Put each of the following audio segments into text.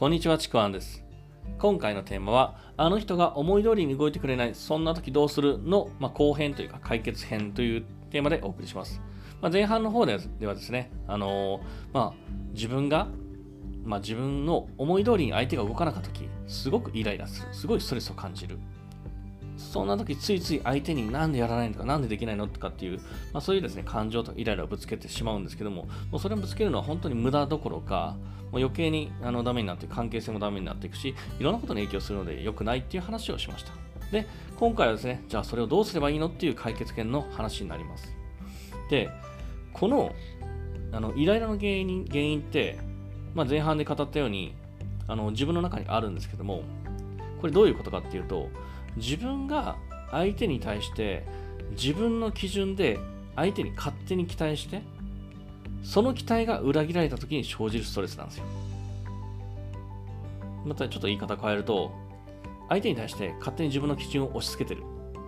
こんにちは、ちくわんです。今回のテーマは、あの人が思い通りに動いてくれない、そんな時どうするの、まあ、後編というか解決編というテーマでお送りします。まあ、前半の方ではですね、あのーまあ、自分が、ま、自分の思い通りに相手が動かなかった時、すごくイライラする、すごいストレスを感じる。そんな時ついつい相手になんでやらないのか、なんでできないのとかっていう、まあ、そういうですね、感情とイライラをぶつけてしまうんですけども、もうそれをぶつけるのは本当に無駄どころか、もう余計にあのダメになって、関係性もダメになっていくし、いろんなことに影響するので良くないっていう話をしました。で、今回はですね、じゃあそれをどうすればいいのっていう解決権の話になります。で、このあのイライラの原因原因って、まあ、前半で語ったようにあの自分の中にあるんですけども、これどういうことかっていうと、自分が相手に対して自分の基準で相手に勝手に期待してその期待が裏切られた時に生じるストレスなんですよ。またちょっと言い方変えると相手に対して勝手に自分の基準を押し付けてる。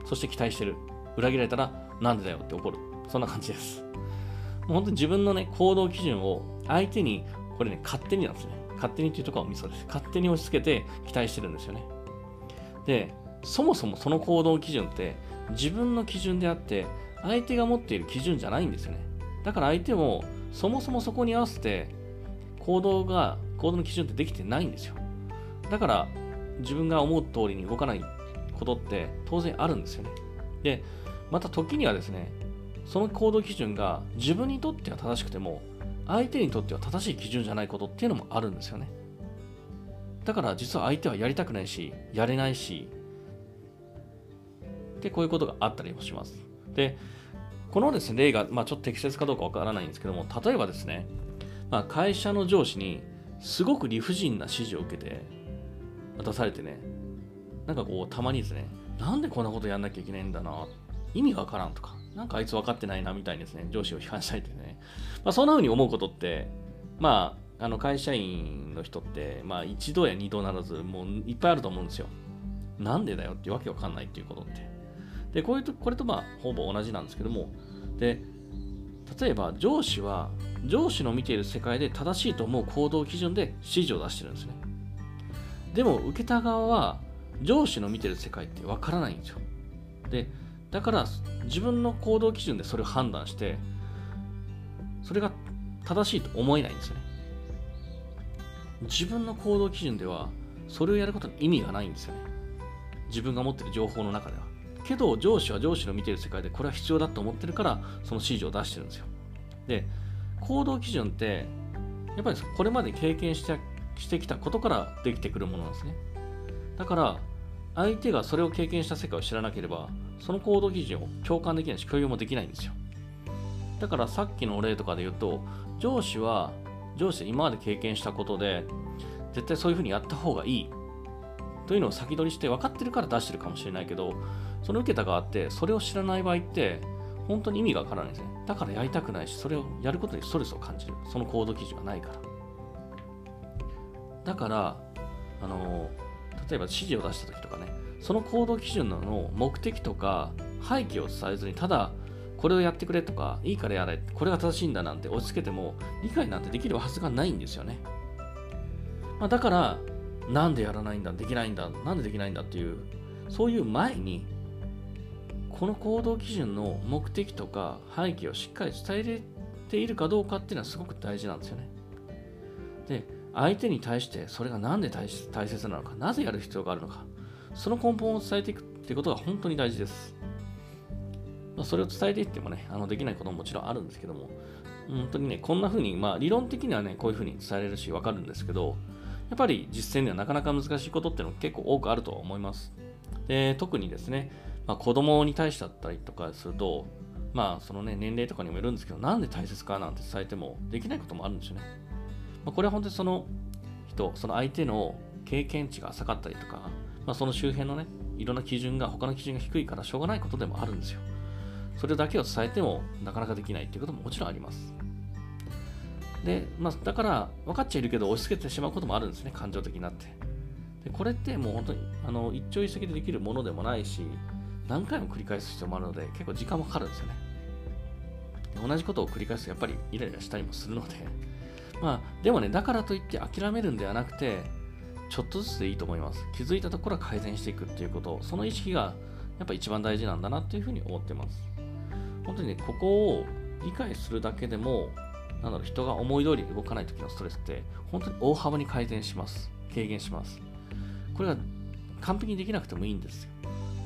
そして期待してる。裏切られたらなんでだよって怒る。そんな感じです。もう本当に自分のね行動基準を相手にこれね勝手になんですね。勝手にっていうところはミソです。勝手に押し付けて期待してるんですよね。でそもそもその行動基準って自分の基準であって相手が持っている基準じゃないんですよね。だから相手もそもそもそこに合わせて行動が行動の基準ってできてないんですよ。だから自分が思う通りに動かないことって当然あるんですよね。でまた時にはですねその行動基準が自分にとっては正しくても相手にとっては正しい基準じゃないことっていうのもあるんですよね。だから実は相手はやりたくないしやれないしでこういうことがあったりもします。でこのですね例が、まあ、ちょっと適切かどうかわからないんですけども例えばですね、まあ、会社の上司にすごく理不尽な指示を受けて出されてねなんかこうたまにですねなんでこんなことやんなきゃいけないんだな意味がわからんとかなんかあいつ分かってないなみたいにですね上司を批判したりとかね、まあ、そんな風に思うことってまああの会社員の人って、まあ、一度や二度ならずもういっぱいあると思うんですよ。なんでだよってわけわかんないっていうことって。でこういうとこれとまあほぼ同じなんですけども。で例えば上司は上司の見ている世界で正しいと思う行動基準で指示を出してるんですね。でも受けた側は上司の見てる世界ってわからないんですよ。でだから自分の行動基準でそれを判断してそれが正しいと思えないんですよね。自分の行動基準ではそれをやることに意味がないんですよね。自分が持っている情報の中では。けど上司は上司の見てる世界でこれは必要だと思ってるからその指示を出してるんですよ。で行動基準ってやっぱりこれまで経験してしてきたことからできてくるものなんですね。だから相手がそれを経験した世界を知らなければその行動基準を共感できないし共有もできないんですよ。だからさっきの例とかで言うと上司は上司で今まで経験したことで絶対そういうふうにやった方がいい。というのを先取りして分かってるから出してるかもしれないけどその受けた側ってそれを知らない場合って本当に意味がわからないんですね。だからやりたくないしそれをやることにストレスを感じる。その行動基準がないから。だからあの例えば指示を出した時とかね。その行動基準の目的とか背景を伝えずにただこれをやってくれとかいいからやれこれが正しいんだなんて押し付けても理解なんてできるはずがないんですよね、まあ、だからなんでやらないんだできないんだなんでできないんだっていうそういう前にこの行動基準の目的とか背景をしっかり伝えれているかどうかっていうのはすごく大事なんですよね。で相手に対してそれが何で大切なのかなぜやる必要があるのかその根本を伝えていくってことが本当に大事です、まあ、それを伝えていってもねあのできないことももちろんあるんですけども本当にねこんな風にまあ理論的にはねこういう風に伝えれるし分かるんですけどやっぱり実践ではなかなか難しいことっていうのも結構多くあるとは思いますで特にですね、まあ、子供に対してだったりとかするとまあそのね年齢とかにもよるんですけどなんで大切かなんて伝えてもできないこともあるんですよねまあ、これは本当にその人、その相手の経験値が浅かったりとか、まあ、その周辺のね、いろんな基準が、他の基準が低いからしょうがないことでもあるんですよ。それだけを伝えてもなかなかできないっていうことももちろんあります。で、まあ、だから分かっちゃいるけど押し付けてしまうこともあるんですね、感情的になって。でこれってもう本当にあの一朝一夕でできるものでもないし、何回も繰り返す必要もあるので、結構時間もかかるんですよね。同じことを繰り返すとやっぱりイライラしたりもするので、まあ、でもね、だからといって諦めるんではなくて、ちょっとずつでいいと思います。気づいたところは改善していくっていうこと、その意識がやっぱ一番大事なんだなっていうふうに思ってます。本当にね、ここを理解するだけでも、なんだろう、人が思い通り動かない時のストレスって、本当に大幅に改善します。軽減します。これが完璧にできなくてもいいんですよ。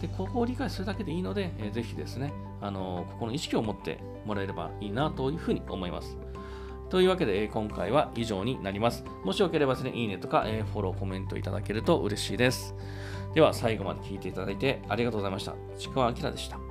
で、ここを理解するだけでいいので、えーぜひですね、あのここの意識を持ってもらえればいいなというふうに思います。というわけで、え今回は以上になります。もしよければですね、いいねとか、えフォロー、コメントいただけると嬉しいです。では、最後まで聞いていただいてありがとうございました。ちくわあきらでした。